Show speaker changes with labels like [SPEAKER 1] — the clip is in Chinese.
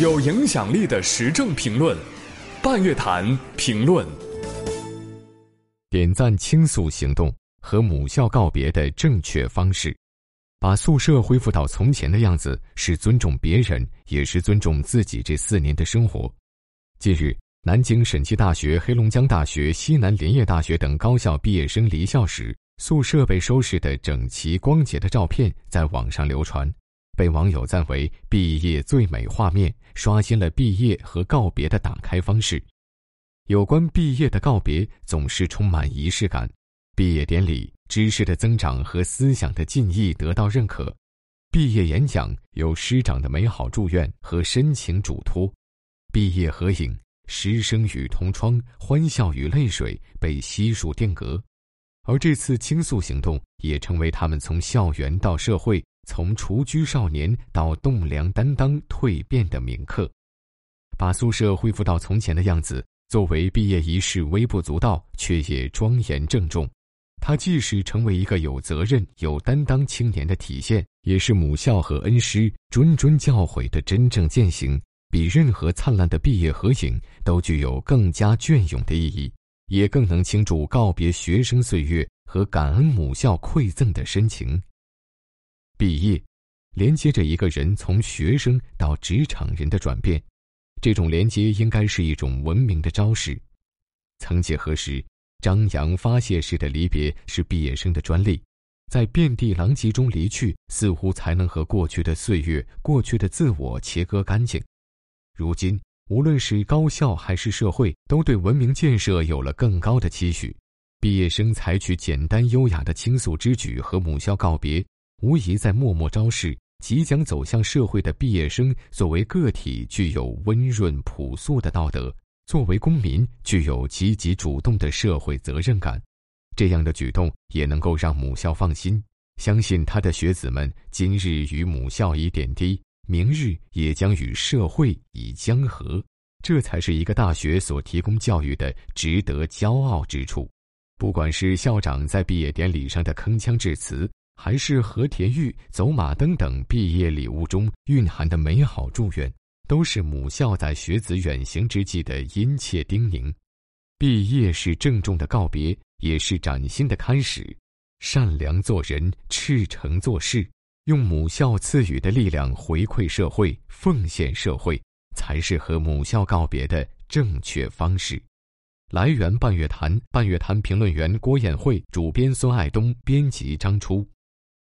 [SPEAKER 1] 有影响力的时政评论，半月谈评论。
[SPEAKER 2] 点赞倾诉行动和母校告别的正确方式，把宿舍恢复到从前的样子，是尊重别人，也是尊重自己这四年的生活。近日，南京审计大学、黑龙江大学、西南林业大学等高校毕业生离校时，宿舍被收拾得整齐光洁的照片在网上流传。被网友赞为毕业最美画面，刷新了毕业和告别的打开方式。有关毕业的告别总是充满仪式感，毕业典礼知识的增长和思想的进益得到认可，毕业演讲有师长的美好祝愿和深情嘱托，毕业合影师生与同窗，欢笑与泪水被悉数定格，而这次倾诉行动也成为他们从校园到社会。从雏居少年到栋梁担当蜕变的铭刻，把宿舍恢复到从前的样子，作为毕业仪式微不足道，却也庄严郑重。它既是成为一个有责任、有担当青年的体现，也是母校和恩师谆谆教诲的真正践行。比任何灿烂的毕业合影都具有更加隽永的意义，也更能倾注告别学生岁月和感恩母校馈赠的深情。毕业，连接着一个人从学生到职场人的转变，这种连接应该是一种文明的招式。曾几何时，张扬发泄式的离别是毕业生的专利，在遍地狼藉中离去，似乎才能和过去的岁月、过去的自我切割干净。如今，无论是高校还是社会，都对文明建设有了更高的期许。毕业生采取简单优雅的倾诉之举和母校告别。无疑在默默昭示，即将走向社会的毕业生，作为个体具有温润朴素的道德，作为公民具有积极主动的社会责任感。这样的举动也能够让母校放心，相信他的学子们今日与母校以点滴，明日也将与社会以江河。这才是一个大学所提供教育的值得骄傲之处。不管是校长在毕业典礼上的铿锵致辞。还是和田玉、走马灯等毕业礼物中蕴含的美好祝愿，都是母校在学子远行之际的殷切叮咛。毕业是郑重的告别，也是崭新的开始。善良做人，赤诚做事，用母校赐予的力量回馈社会、奉献社会，才是和母校告别的正确方式。来源：半月谈，半月谈评论员郭艳慧，主编孙爱东，编辑张初。